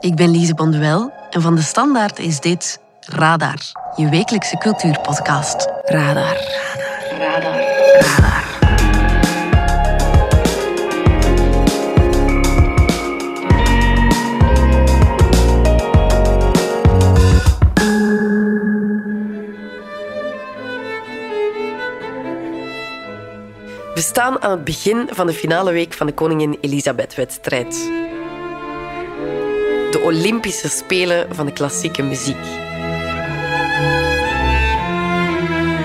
ik ben Lise Bonduel en van de Standaard is dit Radar, je wekelijkse cultuurpodcast. Radar. Radar. Radar. Radar. We staan aan het begin van de finale week van de Koningin Elisabeth-wedstrijd. De Olympische Spelen van de klassieke muziek.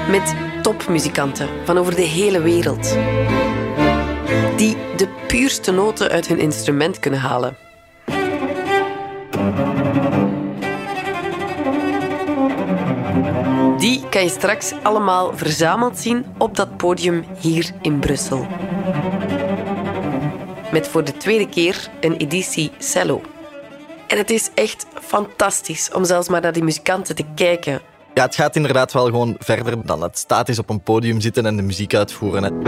Met topmuzikanten van over de hele wereld. Die de puurste noten uit hun instrument kunnen halen. Die kan je straks allemaal verzameld zien op dat podium hier in Brussel. Met voor de tweede keer een editie cello. En het is echt fantastisch om zelfs maar naar die muzikanten te kijken. Ja, het gaat inderdaad wel gewoon verder dan het statisch op een podium zitten en de muziek uitvoeren.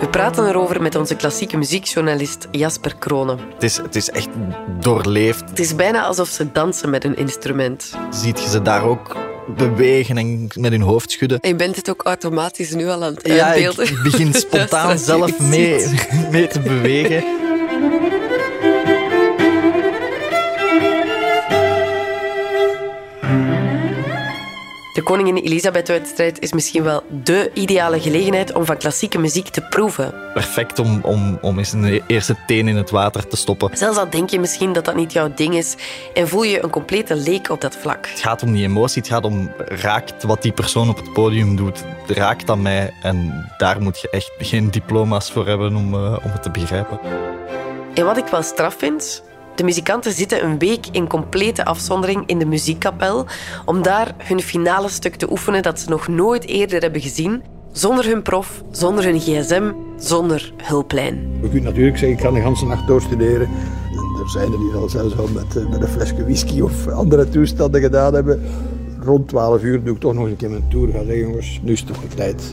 We praten erover met onze klassieke muziekjournalist Jasper Kronen. Het is, het is echt doorleefd. Het is bijna alsof ze dansen met een instrument. Ziet je ze daar ook bewegen en met hun hoofd schudden. En je bent het ook automatisch nu al aan het Ja, uitbeelden. ik begin spontaan zelf mee, mee te bewegen. De Koningin Elisabeth-wedstrijd is misschien wel dé ideale gelegenheid om van klassieke muziek te proeven. Perfect om, om, om eens een eerste teen in het water te stoppen. Zelfs al denk je misschien dat dat niet jouw ding is en voel je een complete leek op dat vlak. Het gaat om die emotie, het gaat om raakt wat die persoon op het podium doet. Raakt aan mij en daar moet je echt geen diploma's voor hebben om, eh, om het te begrijpen. En wat ik wel straf vind, de muzikanten zitten een week in complete afzondering in de muziekkapel om daar hun finale stuk te oefenen dat ze nog nooit eerder hebben gezien, zonder hun prof, zonder hun gsm, zonder hulplijn. Je kunt natuurlijk zeggen, ik ga de hele nacht doorstuderen. En er zijn er die dat zelfs al met, eh, met een flesje whisky of andere toestanden gedaan hebben. Rond 12 uur doe ik toch nog een keer mijn tour. Ga zeggen, jongens, nu is het toch de tijd.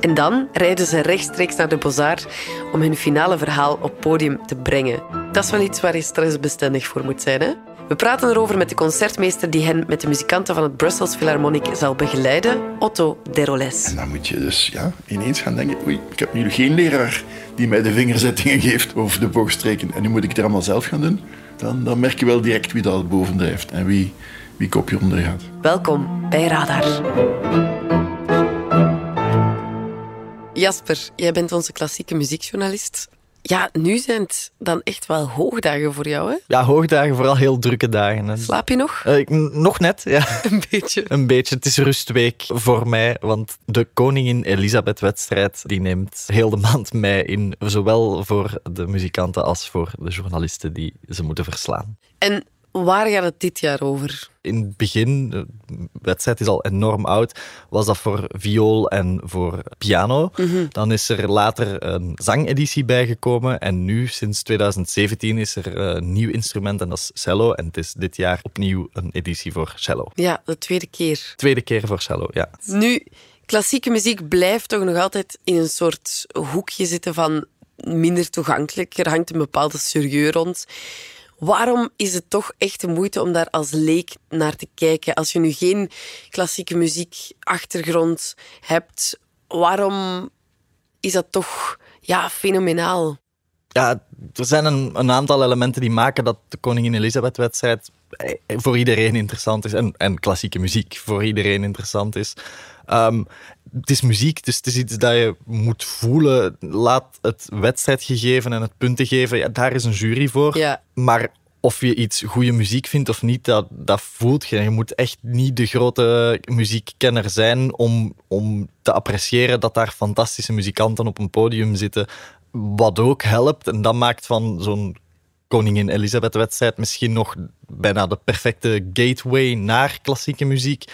En dan rijden ze rechtstreeks naar de Beaux-Arts om hun finale verhaal op podium te brengen. Dat is wel iets waar je stressbestendig voor moet zijn, hè? We praten erover met de concertmeester die hen met de muzikanten van het Brussels Philharmonic zal begeleiden, Otto Deroles. En dan moet je dus ja, ineens gaan denken, oei, ik heb nu geen leraar die mij de vingerzettingen geeft over de boogstreken. En nu moet ik het er allemaal zelf gaan doen. Dan, dan merk je wel direct wie dat bovendrijft en wie, wie kopje onder gaat. Welkom bij Radar. Jasper, jij bent onze klassieke muziekjournalist. Ja, nu zijn het dan echt wel hoogdagen voor jou, hè? Ja, hoogdagen, vooral heel drukke dagen. En, Slaap je nog? eh, ik- nog net, ja. Een beetje. Een beetje. Het is rustweek voor mij, want de Koningin Elisabeth-wedstrijd die neemt heel de maand mei in, zowel voor de muzikanten als voor de journalisten die ze moeten verslaan. En waar gaat het dit jaar over? In het begin, de wedstrijd is al enorm oud, was dat voor viool en voor piano. Dan is er later een zangeditie bijgekomen en nu, sinds 2017, is er een nieuw instrument en dat is cello. En het is dit jaar opnieuw een editie voor cello. Ja, de tweede keer. Tweede keer voor cello, ja. Nu, klassieke muziek blijft toch nog altijd in een soort hoekje zitten van minder toegankelijk. Er hangt een bepaalde serieus rond. Waarom is het toch echt de moeite om daar als leek naar te kijken? Als je nu geen klassieke muziekachtergrond hebt, waarom is dat toch ja, fenomenaal? Ja, er zijn een, een aantal elementen die maken dat de Koningin Elisabeth-wedstrijd voor iedereen interessant is. En, en klassieke muziek voor iedereen interessant is. Ehm, het is muziek, dus het is iets dat je moet voelen. Laat het wedstrijdgegeven en het puntengeven, ja, daar is een jury voor. Ja. Maar of je iets goede muziek vindt of niet, dat, dat voelt je. Je moet echt niet de grote muziekkenner zijn om, om te appreciëren dat daar fantastische muzikanten op een podium zitten. Wat ook helpt, en dat maakt van zo'n Koningin Elisabeth-wedstrijd misschien nog bijna de perfecte gateway naar klassieke muziek,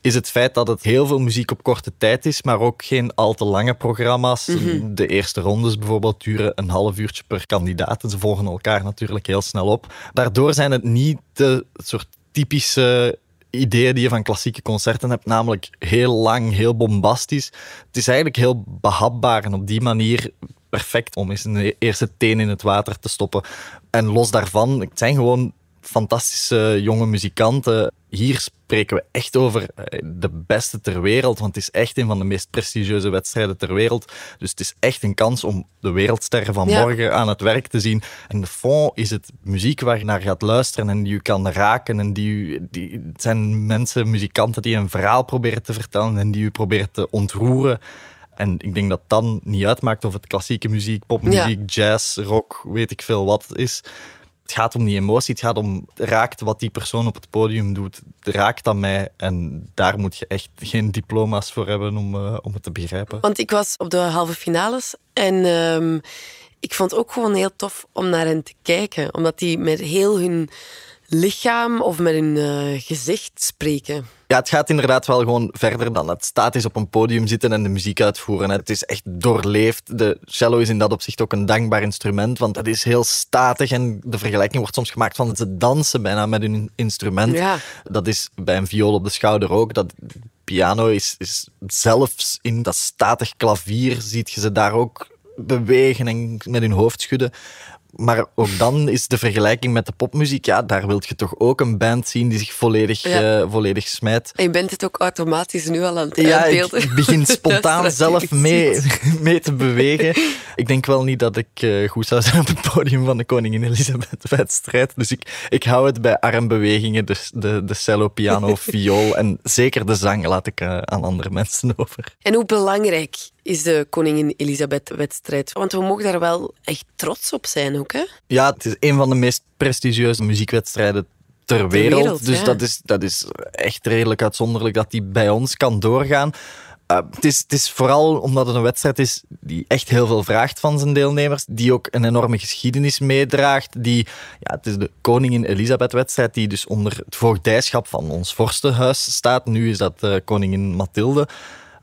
is het feit dat het heel veel muziek op korte tijd is, maar ook geen al te lange programma's. De eerste rondes bijvoorbeeld duren een half uurtje per kandidaat en ze volgen elkaar natuurlijk heel snel op. Daardoor zijn het niet de soort typische ideeën die je van klassieke concerten hebt, namelijk heel lang, heel bombastisch. Het is eigenlijk heel behapbaar en op die manier perfect om eens een eerste teen in het water te stoppen. En los daarvan, het zijn gewoon fantastische jonge muzikanten. Hier spreken we echt over eh, de beste ter wereld, want het is echt een van de meest prestigieuze wedstrijden ter wereld. Dus het is echt een kans om de wereldsterren van morgen aan het werk te zien. En de fond is het muziek waar je naar gaat luisteren en die je kan raken. En die, die het zijn mensen, muzikanten, die een verhaal proberen te vertellen en die je proberen te ontroeren. En ik denk dat dan niet uitmaakt of het klassieke muziek, popmuziek, jazz, rock, weet ik veel wat is het gaat om die emotie, het gaat om raakt wat die persoon op het podium doet, raakt aan mij. En daar moet je echt geen diploma's voor hebben om, uh, om het te begrijpen. Want ik was op de halve finales en um, ik vond het ook gewoon heel tof om naar hen te kijken, omdat die met heel hun lichaam of met hun uh, gezicht spreken. Ja, het gaat inderdaad wel gewoon verder dan het statisch op een podium zitten en de muziek uitvoeren. Het is echt doorleefd. De cello is in dat opzicht ook een dankbaar instrument, want het is heel statig en de vergelijking wordt soms gemaakt van ze dansen bijna met hun instrument. Ja. Dat is bij een viool op de schouder ook. Dat piano is, is zelfs in dat statig klavier ziet je ze daar ook bewegen en met hun hoofd schudden. Maar ook dan is de vergelijking met de popmuziek, ja, daar wil je toch ook een band zien die zich volledig, ja. uh, volledig smijt. En je bent het ook automatisch nu al aan het ja, uitbeelden. ik begin spontaan zelf mee, mee te bewegen. Ik denk wel niet dat ik uh, goed zou zijn op het podium van de Koningin Elisabeth-wedstrijd. Dus ik, ik hou het bij armbewegingen, de, de, de cello, piano, viool en zeker de zang laat ik uh, aan andere mensen over. En hoe belangrijk is de Koningin Elisabeth-wedstrijd? Want we mogen daar wel echt trots op zijn ook, hè? Ja, het is een van de meest prestigieuze muziekwedstrijden ter wereld. wereld, dus ja. dat, is, dat is echt redelijk uitzonderlijk dat die bij ons kan doorgaan. Uh, het, is, het is vooral omdat het een wedstrijd is die echt heel veel vraagt van zijn deelnemers, die ook een enorme geschiedenis meedraagt. Die, ja, het is de Koningin Elisabeth-wedstrijd die dus onder het voogdijschap van ons vorstenhuis staat. Nu is dat uh, Koningin Mathilde.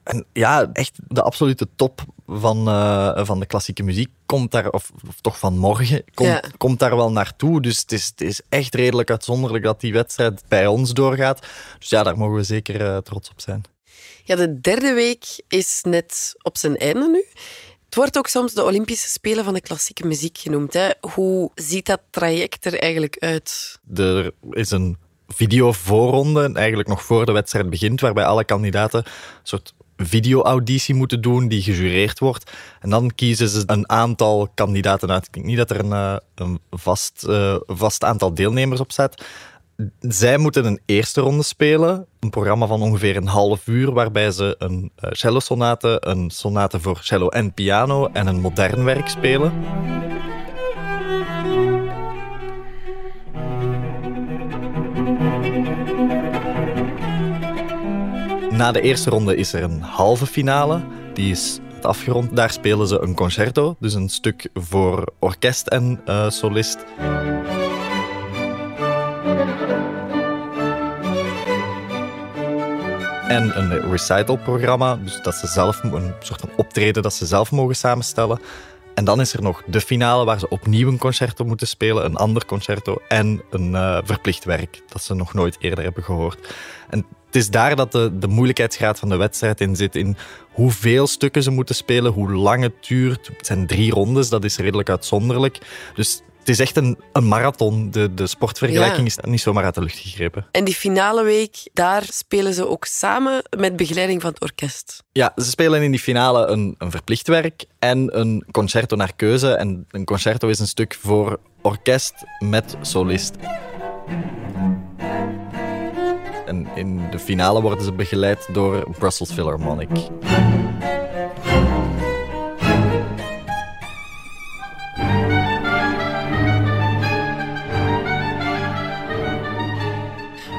En ja, echt de absolute top van, uh, van de klassieke muziek komt daar, of, of toch van morgen, komt, Ja. komt daar wel naartoe. Dus het is, het is echt redelijk uitzonderlijk dat die wedstrijd bij ons doorgaat. Dus ja, daar mogen we zeker uh, trots op zijn. Ja, de derde week is net op zijn einde nu. Het wordt ook soms de Olympische Spelen van de klassieke muziek genoemd. Hè. Hoe ziet dat traject er eigenlijk uit? Er is een videovoorronde, eigenlijk nog voor de wedstrijd begint, waarbij alle kandidaten een soort video-auditie moeten doen die gejureerd wordt. En dan kiezen ze een aantal kandidaten uit. Ik denk niet dat er een, uh, een vast, uh, vast aantal deelnemers op staat. Zij moeten een eerste ronde spelen, een programma van ongeveer een half uur, waarbij ze een uh, cello-sonate, een sonate voor cello en piano en een modern werk spelen. Na de eerste ronde is er een halve finale. Die is afgerond. Daar spelen ze een concerto, dus een stuk voor orkest en uh, solist. En een recital-programma, dus dat ze zelf een soort van optreden dat ze zelf mogen samenstellen. En dan is er nog de finale waar ze opnieuw een concerto moeten spelen, een ander concerto en een uh, verplicht werk dat ze nog nooit eerder hebben gehoord. En het is daar dat de, de moeilijkheidsgraad van de wedstrijd in zit, in hoeveel stukken ze moeten spelen, hoe lang het duurt. Het zijn drie rondes, dat is redelijk uitzonderlijk. Dus het is echt een, een marathon. De, de sportvergelijking ja. is niet zomaar uit de lucht gegrepen. En die finale week, daar spelen ze ook samen met begeleiding van het orkest. Ja, ze spelen in die finale een, een verplicht werk en een concerto naar keuze. En een concerto is een stuk voor orkest met solist. En in de finale worden ze begeleid door Brussels Philharmonic.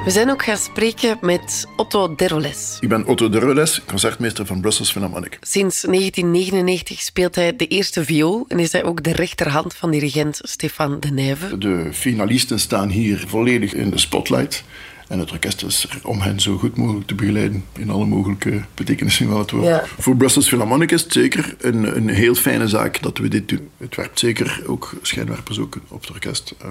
We zijn ook gaan spreken met Otto Deroles. Ik ben Otto Deroles, concertmeester van Brussels Philharmonic. Sinds 1999 speelt hij de eerste viool en is hij ook de rechterhand van dirigent Stefan de Nijve. De finalisten staan hier volledig in de spotlight. En het orkest is er om hen zo goed mogelijk te begeleiden in alle mogelijke betekenissen van het woord. Ja. Voor Brussels Philharmonic is het zeker een, een heel fijne zaak dat we dit doen. Het werpt zeker ook schijnwerpers ook op het orkest. Uh,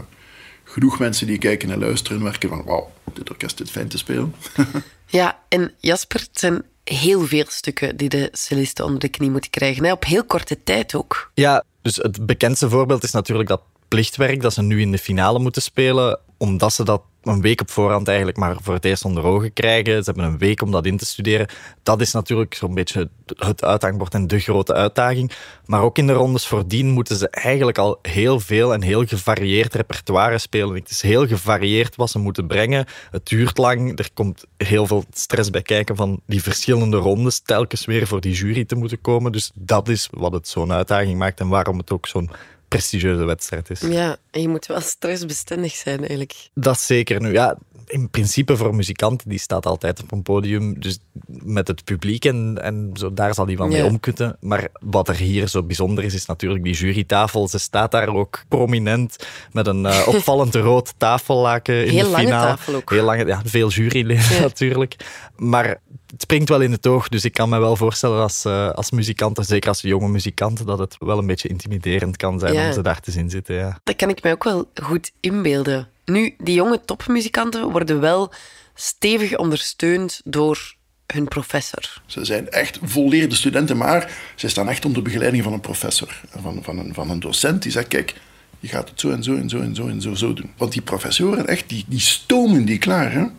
genoeg mensen die kijken en luisteren en merken van wauw, dit orkest is fijn te spelen. ja, en Jasper, het zijn heel veel stukken die de cellisten onder de knie moeten krijgen. Hè? Op heel korte tijd ook. Ja, dus het bekendste voorbeeld is natuurlijk dat plichtwerk dat ze nu in de finale moeten spelen, omdat ze dat een week op voorhand eigenlijk maar voor het eerst onder ogen krijgen. Ze hebben een week om dat in te studeren. Dat is natuurlijk zo'n beetje het uithangbord en de grote uitdaging. Maar ook in de rondes voordien moeten ze eigenlijk al heel veel en heel gevarieerd repertoire spelen. Het is heel gevarieerd wat ze moeten brengen. Het duurt lang. Er komt heel veel stress bij kijken van die verschillende rondes telkens weer voor die jury te moeten komen. Dus dat is wat het zo'n uitdaging maakt en waarom het ook zo'n prestigieuze wedstrijd is. Ja, en je moet wel stressbestendig zijn eigenlijk. Dat zeker. Nu ja, in principe voor muzikanten, die staat altijd op een podium. Dus met het publiek en, en zo, daar zal hij van mee omkutten. Maar wat er hier zo bijzonder is, is natuurlijk die jurytafel. Ze staat daar ook prominent met een uh, opvallend rood tafellaken in Heel de lange finale. tafel ook. Heel lange, ja, veel juryleden natuurlijk. Maar het springt wel in het oog, dus ik kan me wel voorstellen als, uh, als muzikant, zeker als jonge muzikant, dat het wel een beetje intimiderend kan zijn Ja. om ze daar te zien zitten. Ja. Dat kan ik mij ook wel goed inbeelden. Nu, die jonge topmuzikanten worden wel stevig ondersteund door hun professor. Ze zijn echt volleerde studenten, maar ze staan echt onder begeleiding van een professor, van, van, een, van een docent die zegt, kijk, je gaat het zo en zo en zo en zo en zo, zo doen. Want die professoren, echt, die, die stomen die klaar.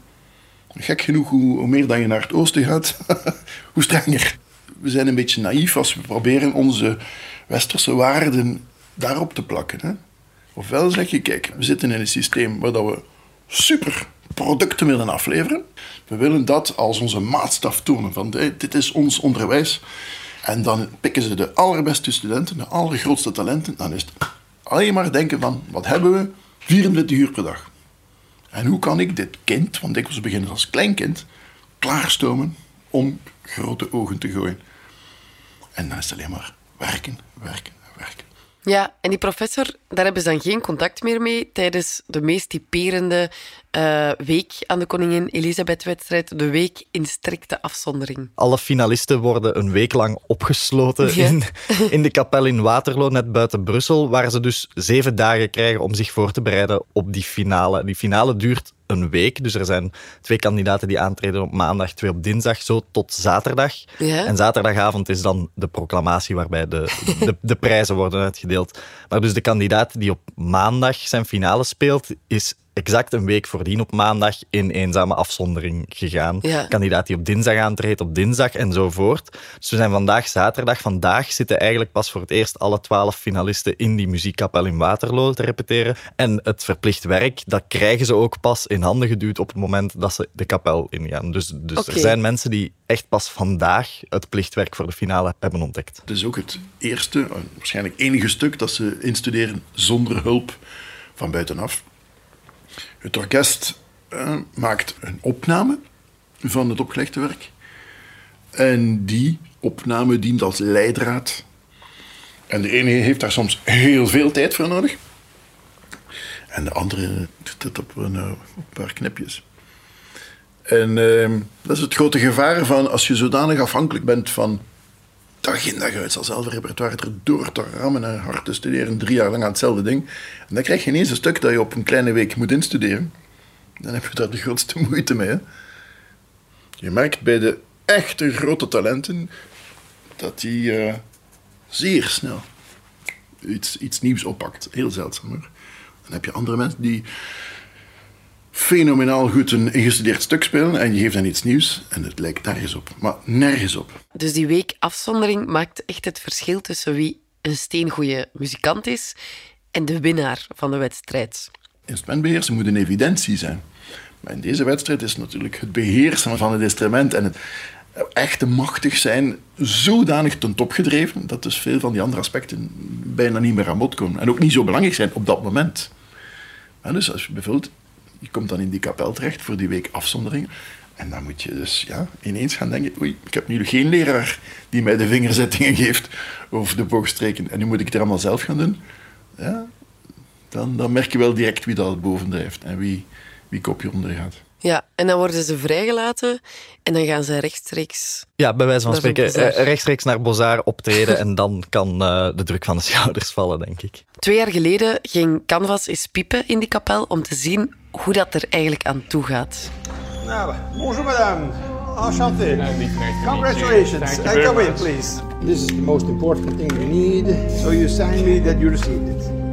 Gek genoeg, hoe, hoe meer dan je naar het oosten gaat, hoe strenger. We zijn een beetje naïef als we proberen onze westerse waarden daarop te plakken. Hè? Ofwel zeg je, kijk, we zitten in een systeem waar dat we super producten willen afleveren. We willen dat als onze maatstaf tonen, van dit is ons onderwijs. En dan pikken ze de allerbeste studenten, de allergrootste talenten. Dan is het alleen maar denken van, wat hebben we? 24 uur per dag. En hoe kan ik dit kind, want dikwijls beginnen als kleinkind, klaarstomen om grote ogen te gooien? En dan is het alleen maar werken, werken. Ja, en die professor, daar hebben ze dan geen contact meer mee tijdens de meest typerende eh, week aan de Koningin Elisabeth-wedstrijd, de week in strikte afzondering. Alle finalisten worden een week lang opgesloten Ja. in, in de kapel in Waterloo, net buiten Brussel, waar ze dus zeven dagen krijgen om zich voor te bereiden op die finale. Die finale duurt een week, dus er zijn twee kandidaten die aantreden op maandag, twee op dinsdag, zo tot zaterdag. Ja. En zaterdagavond is dan de proclamatie waarbij de, de, de prijzen worden uitgedeeld. Maar dus de kandidaat die op maandag zijn finale speelt, is exact een week voordien op maandag in eenzame afzondering gegaan. Ja. Kandidaat die op dinsdag aantreedt op dinsdag en zo voort. Dus we zijn vandaag zaterdag. Vandaag zitten eigenlijk pas voor het eerst alle twaalf finalisten in die muziekkapel in Waterloo te repeteren. En het verplicht werk, dat krijgen ze ook pas in handen geduwd op het moment dat ze de kapel ingaan. Dus, dus er zijn mensen die echt pas vandaag het plichtwerk voor de finale hebben ontdekt. Het is ook het eerste, en waarschijnlijk enige stuk dat ze instuderen zonder hulp van buitenaf. Het orkest eh, maakt een opname van het opgelegde werk. En die opname dient als leidraad. En de ene heeft daar soms heel veel tijd voor nodig. En de andere doet het op een, eh, paar knipjes. En ehm, dat is het grote gevaar van als je zodanig afhankelijk bent van dag in dag uit zelfs repertoire er door te rammen en hard te studeren, drie jaar lang aan hetzelfde ding. En dan krijg je ineens een stuk dat je op een kleine week moet instuderen. Dan heb je daar de grootste moeite mee. Je merkt bij de echte grote talenten dat die eh, zeer snel iets, iets nieuws oppakt. Heel zeldzaam hoor. Dan heb je andere mensen die fenomenaal goed een ingestudeerd stuk spelen en je geeft hen iets nieuws en het lijkt nergens op. Maar nergens op. Dus die week afzondering maakt echt het verschil tussen wie een steengoede muzikant is en de winnaar van de wedstrijd. Instrumentbeheersen moet een evidentie zijn. Maar in deze wedstrijd is natuurlijk het beheersen van het instrument en het echte machtig zijn zodanig ten top gedreven dat dus veel van die andere aspecten bijna niet meer aan bod komen. En ook niet zo belangrijk zijn op dat moment. Maar dus als je bijvoorbeeld, je komt dan in die kapel terecht voor die week afzondering. En dan moet je dus ja, ineens gaan denken, oei, ik heb nu geen leraar die mij de vingerzettingen geeft over de boogstreken. En nu moet ik het allemaal zelf gaan doen. Ja, dan, dan merk je wel direct wie dat bovendrijft en wie, wie kopje onder gaat. Ja, en dan worden ze vrijgelaten en dan gaan ze rechtstreeks. Ja, bij wijze van spreken eh, rechtstreeks naar Bozar optreden en dan kan eh, de druk van de schouders vallen, denk ik. Twee jaar geleden ging Canvas eens piepen in die kapel om te zien hoe dat er eigenlijk aan toe gaat. Bah, bonjour madame. enchanté. Congratulations. And come in, please. This is the most important thing you need. So you sign me that you received it.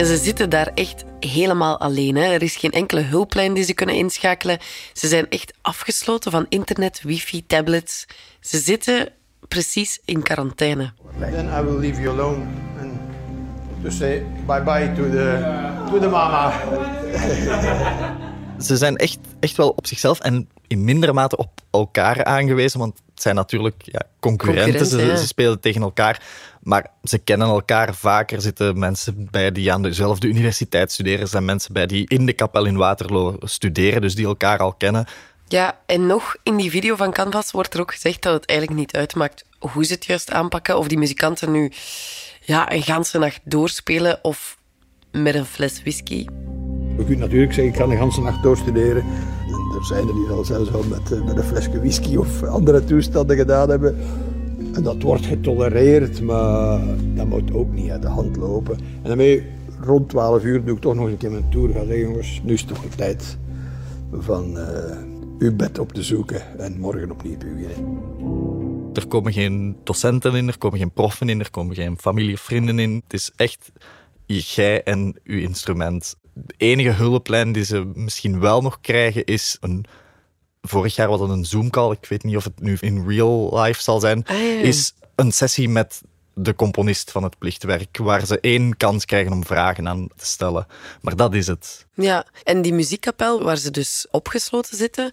En ze zitten daar echt helemaal alleen. Hè. Er is geen enkele hulplijn die ze kunnen inschakelen. Ze zijn echt afgesloten van internet, wifi, tablets. Ze zitten precies in quarantaine. Then I will leave you alone and to say bye-bye to the, to the mama. Ze zijn echt, echt wel op zichzelf en in mindere mate op elkaar aangewezen, want het zijn natuurlijk ja, concurrenten. Concurrenten, Ze, ja. ze spelen tegen elkaar, maar ze kennen elkaar vaker. Er zitten mensen bij die aan dezelfde universiteit studeren. Er zijn mensen bij die in de kapel in Waterloo studeren, dus die elkaar al kennen. Ja, en nog in die video van Canvas wordt er ook gezegd dat het eigenlijk niet uitmaakt hoe ze het juist aanpakken. Of die muzikanten nu ja, een ganse nacht doorspelen of met een fles whisky. Je kunt natuurlijk zeggen, ik kan de hele nacht doorstuderen. En er zijn er die dat zelfs al met, eh, met een flesje whisky of andere toestanden gedaan hebben. En dat wordt getolereerd, maar dat moet ook niet uit de hand lopen. En daarmee, rond 12 uur, doe ik toch nog een keer mijn tour. Ga zeggen, jongens, nu is het toch tijd van eh, uw bed op te zoeken en morgen opnieuw beginnen. Er komen geen docenten in, er komen geen proffen in, er komen geen familie vrienden in. Het is echt jij en uw instrument. De enige hulplijn die ze misschien wel nog krijgen is een. Vorig jaar was het een Zoom-call, ik weet niet of het nu in real life zal zijn. Ah, ja. Is een sessie met de componist van het plichtwerk, waar ze één kans krijgen om vragen aan te stellen. Maar dat is het. Ja, en die muziekkapel waar ze dus opgesloten zitten,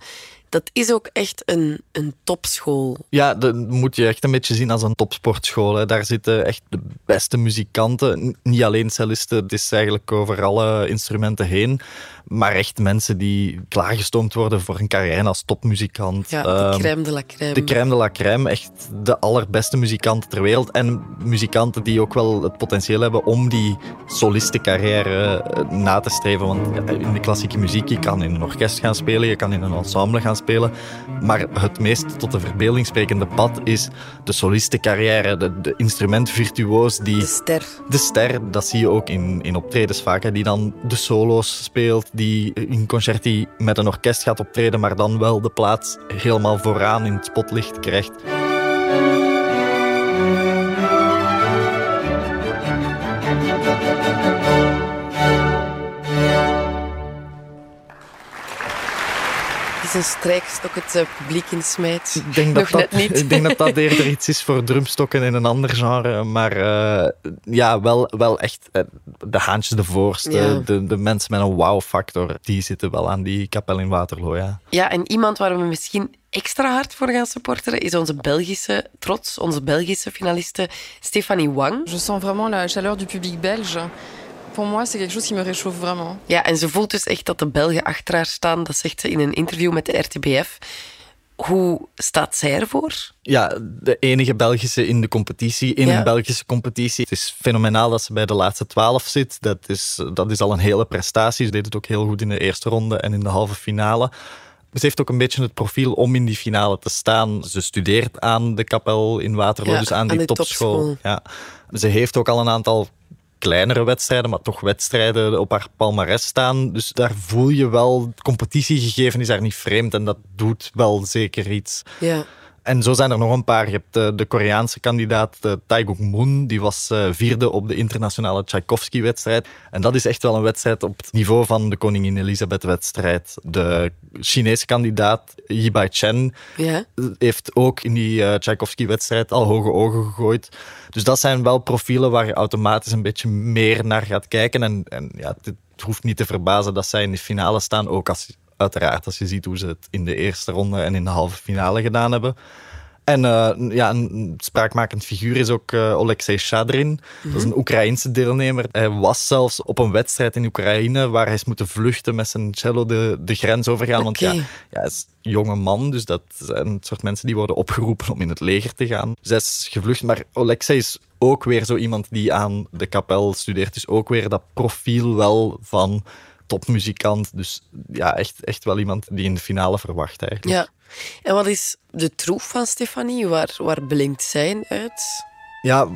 dat is ook echt een, een topschool. Ja, dat moet je echt een beetje zien als een topsportschool. Hè. Daar zitten echt de beste muzikanten. Niet alleen cellisten, het is eigenlijk over alle instrumenten heen. Maar echt mensen die klaargestoomd worden voor een carrière als topmuzikant. Ja, de Ehm, crème de la crème. de crème de la crème, echt de allerbeste muzikanten ter wereld. En muzikanten die ook wel het potentieel hebben om die solistencarrière eh, na te streven. Want in de klassieke muziek, je kan in een orkest gaan spelen, je kan in een ensemble gaan spelen. Maar het meest tot de verbeelding sprekende pad is de solistencarrière, de, de instrumentvirtuoos die... De ster. De ster, dat zie je ook in, in optredens vaak, hè, die dan de solo's speelt, die in concerti met een orkest gaat optreden, maar dan wel de plaats helemaal vooraan in het spotlicht krijgt. Is een strijkstok het eh, publiek insmijt. Ik denk, dat Nog dat, net niet. ik denk dat dat eerder iets is voor drumstokken in een ander genre, maar eh, ja, wel, wel echt eh, de haantjes de voorste, Ja. de, de mensen met een wow-factor, die zitten wel aan die kapel in Waterloo, ja. Ja, en iemand waar we misschien extra hard voor gaan supporteren is onze Belgische trots, onze Belgische finaliste Stefanie Wang. Je sens vraiment la chaleur du public belge. Pour moi, c'est quelque chose qui me réchauffe vraiment. Ja, en ze voelt dus echt dat de Belgen achter haar staan. Dat zegt ze in een interview met de RTBF. Hoe staat zij ervoor? Ja, de enige Belgische in de competitie, in Ja. een Belgische competitie. Het is fenomenaal dat ze bij de laatste twaalf zit. Dat is, dat is al een hele prestatie. Ze deed het ook heel goed in de eerste ronde en in de halve finale. Ze heeft ook een beetje het profiel om in die finale te staan. Ze studeert aan de kapel in Waterloo, Ja, dus aan aan die die topschool. topschool. Ja. Ze heeft ook al een aantal kleinere wedstrijden, maar toch wedstrijden op haar palmares staan. Dus daar voel je wel, competitiegegeven is daar niet vreemd en dat doet wel zeker iets. Ja. En zo zijn er nog een paar. Je hebt eh, de Koreaanse kandidaat uh, Taeguk Moon. Die was eh, vierde op de internationale Tchaikovsky-wedstrijd. En dat is echt wel een wedstrijd op het niveau van de Koningin Elisabeth-wedstrijd. De Chinese kandidaat Yi Bai Chen Ja. heeft ook in die eh, Tchaikovsky-wedstrijd al hoge ogen gegooid. Dus dat zijn wel profielen waar je automatisch een beetje meer naar gaat kijken. En, en ja, het, het hoeft niet te verbazen dat zij in de finale staan. Ook als, uiteraard als je ziet hoe ze het in de eerste ronde en in de halve finale gedaan hebben. En uh, ja, een spraakmakend figuur is ook uh, Oleksiy Shadrin. Mm -hmm. Dat is een Oekraïense deelnemer. Hij was zelfs op een wedstrijd in Oekraïne waar hij is moeten vluchten met zijn cello de, de grens overgaan. Want ja, ja, hij is een jonge man, dus dat zijn het soort mensen die worden opgeroepen om in het leger te gaan. Dus hij is gevlucht. Maar Oleksiy is ook weer zo iemand die aan de kapel studeert. Dus ook weer dat profiel wel van topmuzikant. Dus ja, echt, echt wel iemand die in de finale verwacht eigenlijk. Ja. En wat is de troef van Stefanie? Waar, waar blinkt zij uit? Ja,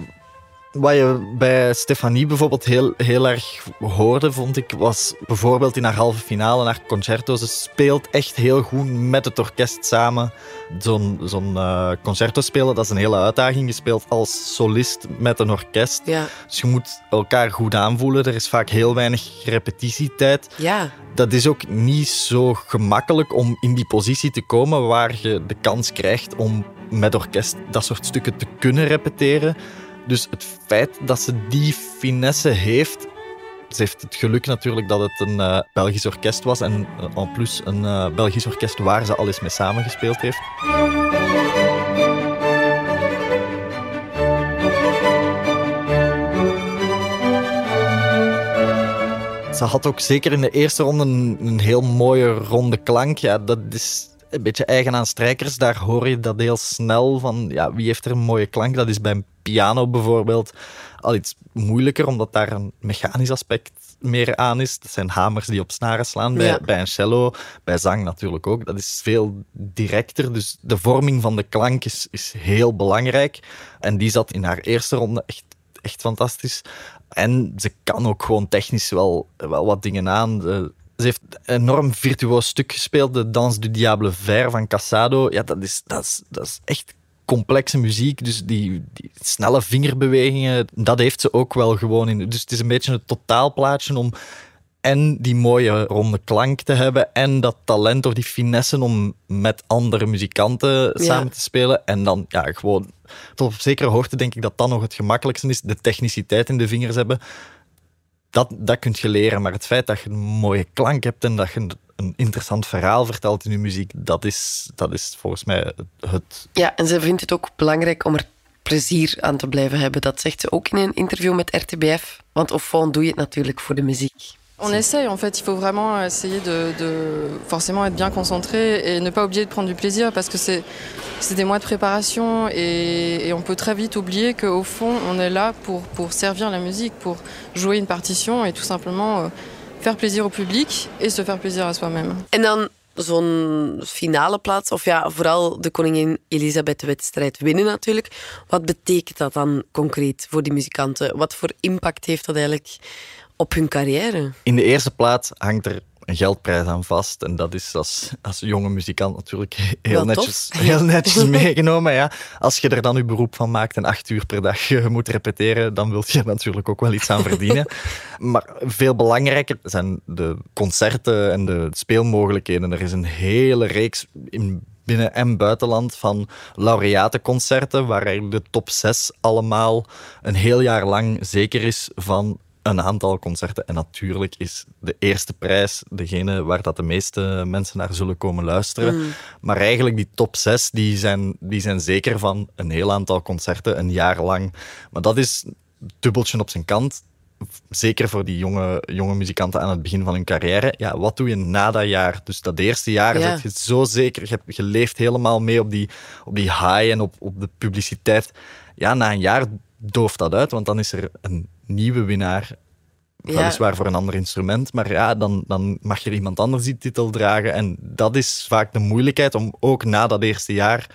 Wat je bij Stefanie bijvoorbeeld heel, heel erg hoorde, vond ik, was bijvoorbeeld in haar halve finale, haar concerto. Ze speelt echt heel goed met het orkest samen. Zo'n zo'n uh, concerto spelen, dat is een hele uitdaging. Je speelt als solist met een orkest. Ja. Dus je moet elkaar goed aanvoelen. Er is vaak heel weinig repetitietijd. Ja. Dat is ook niet zo gemakkelijk om in die positie te komen waar je de kans krijgt om met orkest dat soort stukken te kunnen repeteren. Dus het feit dat ze die finesse heeft. Ze heeft het geluk natuurlijk dat het een uh, Belgisch orkest was. En uh, en plus een uh, Belgisch orkest waar ze al eens mee samengespeeld heeft. Ze had ook zeker in de eerste ronde een, een heel mooie ronde klank. Ja, dat is een beetje eigen aan strijkers. Daar hoor je dat heel snel van ja, wie heeft er een mooie klank. Dat is bij een piano bijvoorbeeld al iets moeilijker, omdat daar een mechanisch aspect meer aan is. Dat zijn hamers die op snaren slaan. Bij, Ja. bij een cello, bij zang natuurlijk ook. Dat is veel directer. Dus de vorming van de klank is, is heel belangrijk. En die zat in haar eerste ronde echt, echt fantastisch. En ze kan ook gewoon technisch wel, wel wat dingen aan. De- ze heeft een enorm virtuoos stuk gespeeld, de Dans du Diable Vert van Casado. Ja, dat is, dat is, dat is echt complexe muziek. Dus die, die snelle vingerbewegingen, dat heeft ze ook wel gewoon in. Dus het is een beetje het totaalplaatje om en die mooie ronde klank te hebben en dat talent of die finesse om met andere muzikanten samen te spelen. En dan ja, gewoon tot op zekere hoogte denk ik dat dat nog het gemakkelijkste is. De techniciteit in de vingers hebben dat, dat kun je leren. Maar het feit dat je een mooie klank hebt en dat je een, interessant verhaal vertelt in je muziek, dat is, dat is volgens mij het, Ja, en ze vindt het ook belangrijk om er plezier aan te blijven hebben. Dat zegt ze ook in een interview met RTBF. Want fond doe je het natuurlijk voor de muziek. On essaye, en fait, il faut vraiment essayer de, de forcément être bien concentré et ne pas oublier de prendre du plaisir parce que c'est des mois de préparation et, et on peut très vite oublier qu'au fond, on est là pour, pour servir la musique, pour jouer une partition et tout simplement euh, faire plaisir au public et se faire plaisir à soi-même. En dan zo'n finale plaats, of ja, vooral de koningin Elisabeth-wedstrijd winnen natuurlijk. Wat betekent dat dan concreet voor die muzikanten? Wat voor impact heeft dat eigenlijk op hun carrière? In de eerste plaats hangt er een geldprijs aan vast. En dat is als, als jonge muzikant natuurlijk heel Wel tof. netjes, heel netjes meegenomen. Ja. Als je er dan je beroep van maakt en acht uur per dag eh, moet repeteren, dan wil je er natuurlijk ook wel iets aan verdienen. maar veel belangrijker zijn de concerten en de speelmogelijkheden. Er is een hele reeks in binnen- en buitenland van laureatenconcerten, waar eigenlijk de top 6 allemaal een heel jaar lang zeker is van een aantal concerten. En natuurlijk is de eerste prijs degene waar dat de meeste mensen naar zullen komen luisteren. Maar eigenlijk die top 6 die zijn, die zijn zeker van een heel aantal concerten, een jaar lang. Maar dat is dubbeltje op zijn kant. Zeker voor die jonge, jonge muzikanten aan het begin van hun carrière. Ja, wat doe je na dat jaar? Dus dat eerste jaar Ja. zit je zo zeker. Je, hebt- je leeft helemaal mee op die, op die high en op, op de publiciteit. Ja, na een jaar dooft dat uit, want dan is er een nieuwe winnaar. Ja. Weliswaar voor een ander instrument, maar ja, dan, dan mag er iemand anders die titel dragen. En dat is vaak de moeilijkheid om ook na dat eerste jaar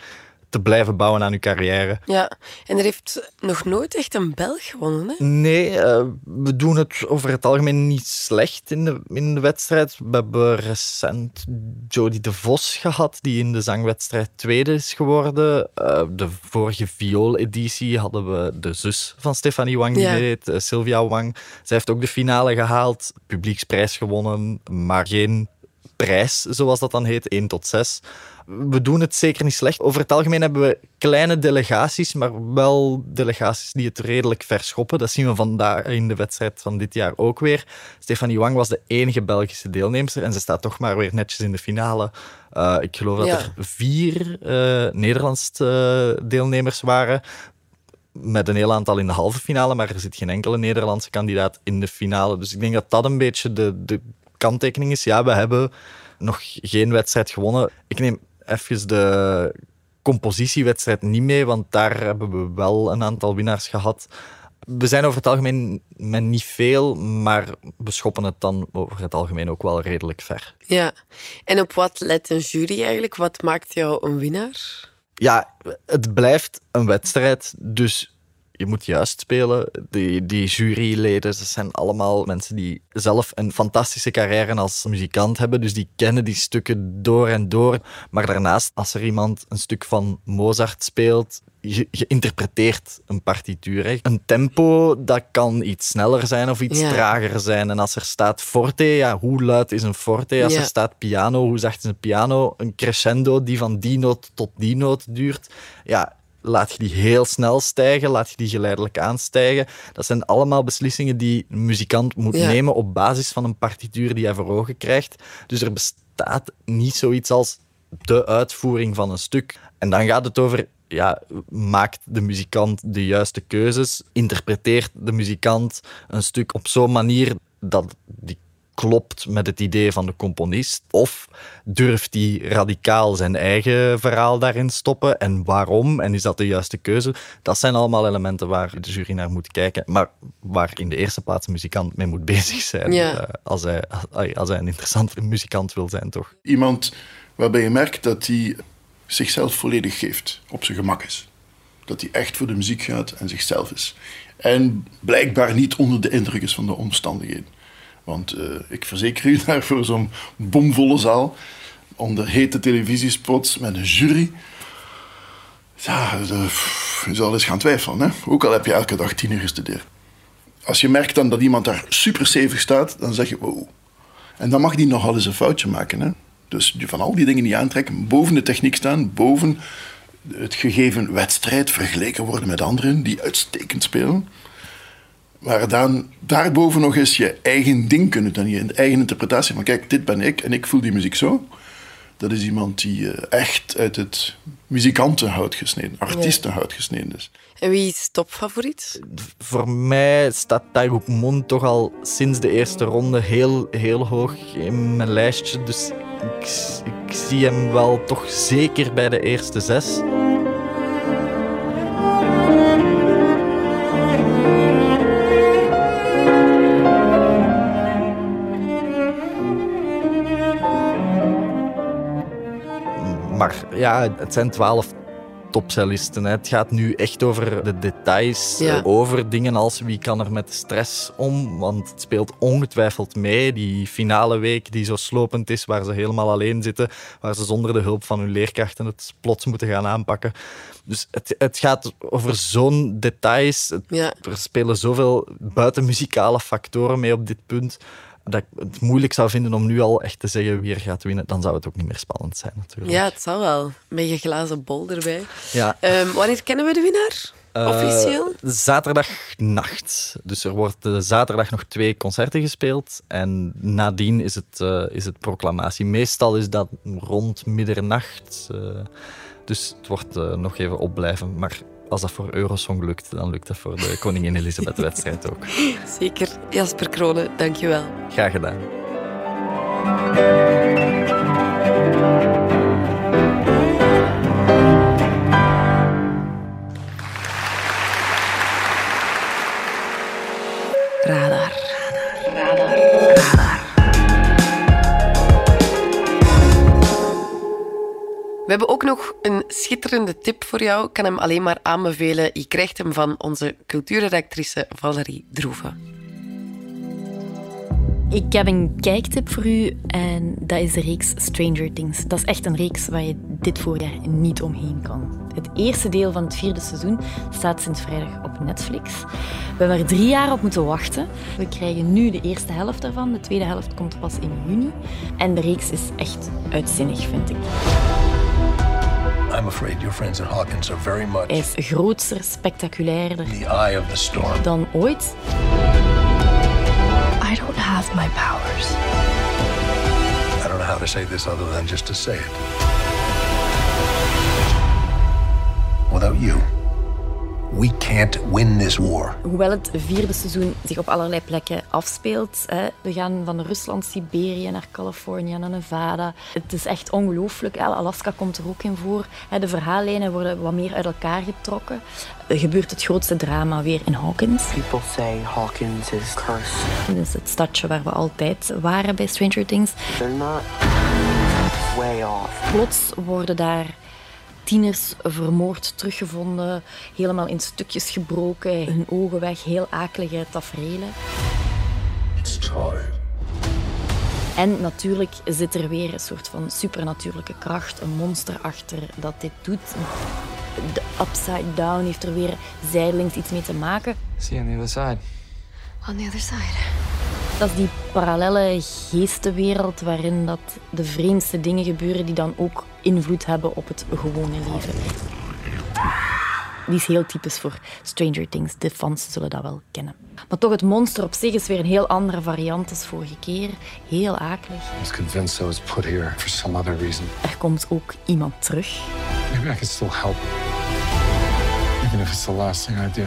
te blijven bouwen aan je carrière. Ja, en er heeft nog nooit echt een Belg gewonnen. Hè? Nee, eh, we doen het over het algemeen niet slecht in de, in de wedstrijd. We hebben recent Jodie de Vos gehad, die in de zangwedstrijd tweede is geworden. Eh, de vorige viool-editie hadden we de zus van Stefanie Wang, die Ja. deed, eh, Sylvia Wang. Zij heeft ook de finale gehaald, publieksprijs gewonnen, maar geen prijs, zoals dat dan heet, 1 tot 6. We doen het zeker niet slecht. Over het algemeen hebben we kleine delegaties, maar wel delegaties die het redelijk verschoppen. Dat zien we vandaag in de wedstrijd van dit jaar ook weer. Stefanie Wang was de enige Belgische deelnemster en ze staat toch maar weer netjes in de finale. Eh, ik geloof dat Ja. er vier eh Nederlandse eh, deelnemers waren met een heel aantal in de halve finale, maar er zit geen enkele Nederlandse kandidaat in de finale. Dus ik denk dat dat een beetje de, de kanttekening is. Ja, we hebben nog geen wedstrijd gewonnen. Ik neem even de compositiewedstrijd niet mee, want daar hebben we wel een aantal winnaars gehad. We zijn over het algemeen met niet veel, maar we schoppen het dan over het algemeen ook wel redelijk ver. Ja. En op wat let een jury eigenlijk? Wat maakt jou een winnaar? ja, het blijft een wedstrijd. Dus je moet juist spelen. Die, die juryleden, dat zijn allemaal mensen die zelf een fantastische carrière als muzikant hebben. Dus die kennen die stukken door en door. Maar daarnaast, als er iemand een stuk van Mozart speelt, je, je interpreteert een partituur. Een tempo, dat kan iets sneller zijn of iets Ja. trager zijn. En als er staat forte, ja, hoe luid is een forte? Als Ja. er staat piano, hoe zacht is een piano? Een crescendo die van die noot tot die noot duurt. Ja, laat je die heel snel stijgen, laat je die geleidelijk aanstijgen. Dat zijn allemaal beslissingen die een muzikant moet Ja. nemen op basis van een partituur die hij voor ogen krijgt. Dus er bestaat niet zoiets als de uitvoering van een stuk. En dan gaat het over, ja, maakt de muzikant de juiste keuzes? Interpreteert de muzikant een stuk op zo'n manier dat die klopt met het idee van de componist? Of durft hij radicaal zijn eigen verhaal daarin stoppen? En waarom? En is dat de juiste keuze? Dat zijn allemaal elementen waar de jury naar moet kijken, maar waar in de eerste plaats een muzikant mee moet bezig zijn. Ja. eh, als, hij, als, als hij een interessante muzikant wil zijn, toch? Iemand waarbij je merkt dat hij zichzelf volledig geeft, op zijn gemak is. Dat hij echt voor de muziek gaat en zichzelf is. En blijkbaar niet onder de indruk is van de omstandigheden. Want eh, ik verzeker u daar voor zo'n bomvolle zaal, onder hete televisiespots met een jury. Ja, je zal eens gaan twijfelen. Hè? Ook al heb je elke dag tien uur gestudeerd. Als je merkt dan dat iemand daar super stevig staat, dan zeg je wow. En dan mag die nogal eens een foutje maken. Hè? Dus van al die dingen niet aantrekken, boven de techniek staan, boven het gegeven wedstrijd vergeleken worden met anderen die uitstekend spelen. Maar dan daarboven nog eens je eigen ding kunnen doen, je eigen interpretatie van kijk, dit ben ik en ik voel die muziek zo. Dat is iemand die eh, echt uit het muzikantenhout gesneden, artiestenhout gesneden is. En wie is topfavoriet? Voor mij staat Taegook Moon toch al sinds de eerste ronde heel, heel hoog in mijn lijstje. Dus ik, ik zie hem wel toch zeker bij de eerste zes. Maar ja, het zijn twaalf topcellisten. hè. Het gaat nu echt over de details, Ja. eh, over dingen als wie kan er met stress om, want het speelt ongetwijfeld mee. Die finale week die zo slopend is, waar ze helemaal alleen zitten, waar ze zonder de hulp van hun leerkrachten het plots moeten gaan aanpakken. Dus het, het gaat over zo'n details. Ja. Er spelen zoveel buitenmuzikale factoren mee op dit punt. Dat ik het moeilijk zou vinden om nu al echt te zeggen wie er gaat winnen. Dan zou het ook niet meer spannend zijn, natuurlijk. Ja, het zal wel. Met je glazen bol erbij. Ja. Ehm, wanneer kennen we de winnaar? Officieel? Eh, zaterdagnacht. Dus er wordt eh, zaterdag nog twee concerten gespeeld. En nadien is het, eh, is het proclamatie. Meestal is dat rond middernacht. Dus het wordt eh, nog even opblijven. Maar als dat voor Eurosong lukt, dan lukt dat voor de Koningin Elisabeth-wedstrijd ook. Zeker. Jasper Kronen, dankjewel. Graag gedaan. Hebben ook nog een schitterende tip voor jou. Ik kan hem alleen maar aanbevelen. Je krijgt hem van onze cultuurredactrice Valerie Droeven. Ik heb een kijktip voor u en dat is de reeks Stranger Things. Dat is echt een reeks waar je dit voorjaar niet omheen kan. Het eerste deel van het vierde seizoen staat sinds vrijdag op Netflix. We hebben er drie jaar op moeten wachten. We krijgen nu de eerste helft daarvan. De tweede helft komt pas in juni. En de reeks is echt uitzinnig, vind ik. I'm afraid your friends at Hawkins are very much Hij is groter, spectaculairder in the eye of the storm. dan ooit. I don't have my powers. I don't know how to say this other than just to say it. Without you, we can't win this war. Hoewel het vierde seizoen zich op allerlei plekken afspeelt. Hè. We gaan van Rusland, Siberië naar Californië, naar Nevada. Het is echt ongelooflijk. Alaska komt er ook in voor. Hè. De verhaallijnen worden wat meer uit elkaar getrokken. Er gebeurt het grootste drama weer in Hawkins. People say Hawkins is cursed. Dat is het stadje waar we altijd waren bij Stranger Things. They're not way off. Plots worden daar tieners vermoord teruggevonden, helemaal in stukjes gebroken, hun ogen weg, heel akelige tafereelen. En natuurlijk zit er weer een soort van supernatuurlijke kracht, een monster achter dat dit doet. De Upside Down heeft er weer zijdelings iets mee te maken. See on the other side. On the other side. Dat is die parallele geestenwereld waarin dat de vreemdste dingen gebeuren die dan ook invloed hebben op het gewone leven. Die is heel typisch voor Stranger Things. De fans zullen dat wel kennen. Maar toch, het monster op zich is weer een heel andere variant als vorige keer. Heel akelig. I was convinced I was put here for some other reason. Er komt ook iemand terug. Maybe I can still help. Even if it's the last thing I do.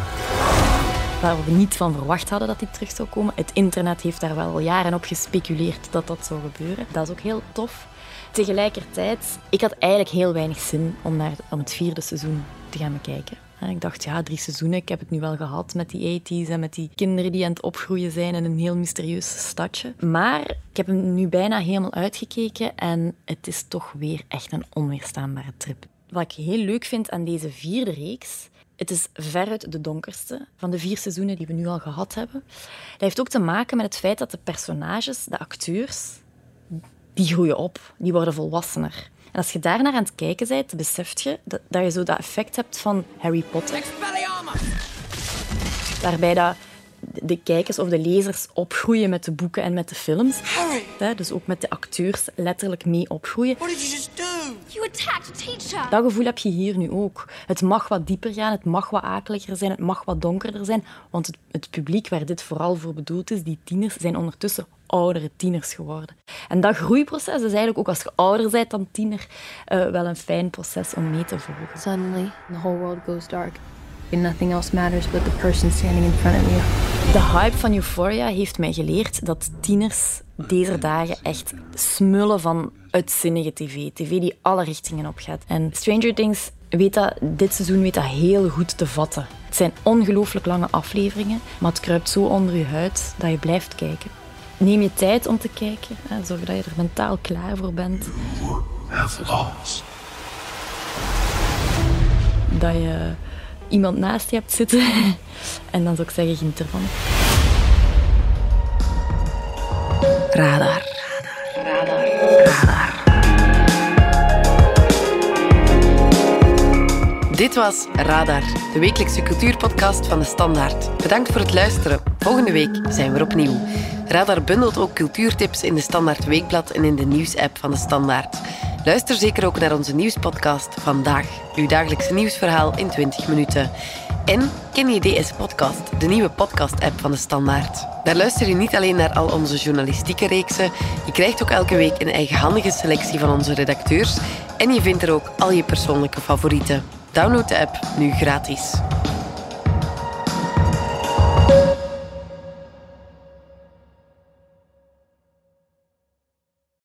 Waar we niet van verwacht hadden dat hij terug zou komen. Het internet heeft daar wel al jaren op gespeculeerd dat dat zou gebeuren. Dat is ook heel tof. Tegelijkertijd, ik had eigenlijk heel weinig zin om naar om het vierde seizoen te gaan bekijken. Ik dacht, ja, drie seizoenen, ik heb het nu wel gehad met die 80s en met die kinderen die aan het opgroeien zijn in een heel mysterieus stadje. Maar ik heb hem nu bijna helemaal uitgekeken en het is toch weer echt een onweerstaanbare trip. Wat ik heel leuk vind aan deze vierde reeks, het is veruit de donkerste van de vier seizoenen die we nu al gehad hebben. Dat heeft ook te maken met het feit dat de personages, de acteurs, die groeien op, die worden volwassener. En als je daar naar aan het kijken bent, besef je dat, dat je zo dat effect hebt van Harry Potter. Waarbij dat de kijkers of de lezers opgroeien met de boeken en met de films. Harry. Dus ook met de acteurs letterlijk mee opgroeien. What did you just do? You attacked a teacher. Dat gevoel heb je hier nu ook. Het mag wat dieper gaan, het mag wat akeliger zijn, het mag wat donkerder zijn. Want het, het publiek waar dit vooral voor bedoeld is, die tieners, zijn ondertussen oudere tieners geworden. En dat groeiproces is eigenlijk ook als je ouder bent dan tiener uh, wel een fijn proces om mee te volgen. Suddenly, the whole world goes dark. And nothing else matters but the person standing in front of you. De hype van Euphoria heeft mij geleerd dat tieners deze dagen echt smullen van uitzinnige tv. TV die alle richtingen opgaat. En Stranger Things weet dat, dit seizoen weet dat heel goed te vatten. Het zijn ongelooflijk lange afleveringen, maar het kruipt zo onder je huid dat je blijft kijken. Neem je tijd om te kijken. Hè. Zorg dat je er mentaal klaar voor bent. Dat je iemand naast je hebt zitten. en dan zou ik zeggen, geniet ervan. Radar. Radar. Radar. Dit was Radar, de wekelijkse cultuurpodcast van de Standaard. Bedankt voor het luisteren. Volgende week zijn we er opnieuw. Radar bundelt ook cultuurtips in de Standaard Weekblad en in de nieuwsapp van de Standaard. Luister zeker ook naar onze nieuwspodcast Vandaag, uw dagelijkse nieuwsverhaal in 20 minuten. En ken je DS Podcast, de nieuwe podcast-app van de Standaard. Daar luister je niet alleen naar al onze journalistieke reeksen, je krijgt ook elke week een eigenhandige selectie van onze redacteurs en je vindt er ook al je persoonlijke favorieten. Download de app nu gratis.